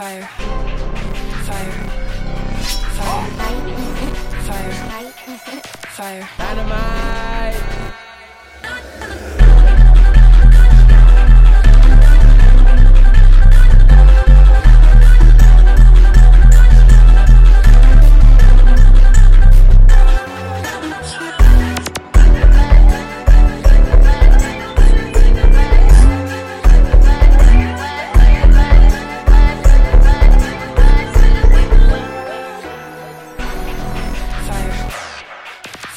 Fire. Fire. Fire. Fire. Fire. Dynamite.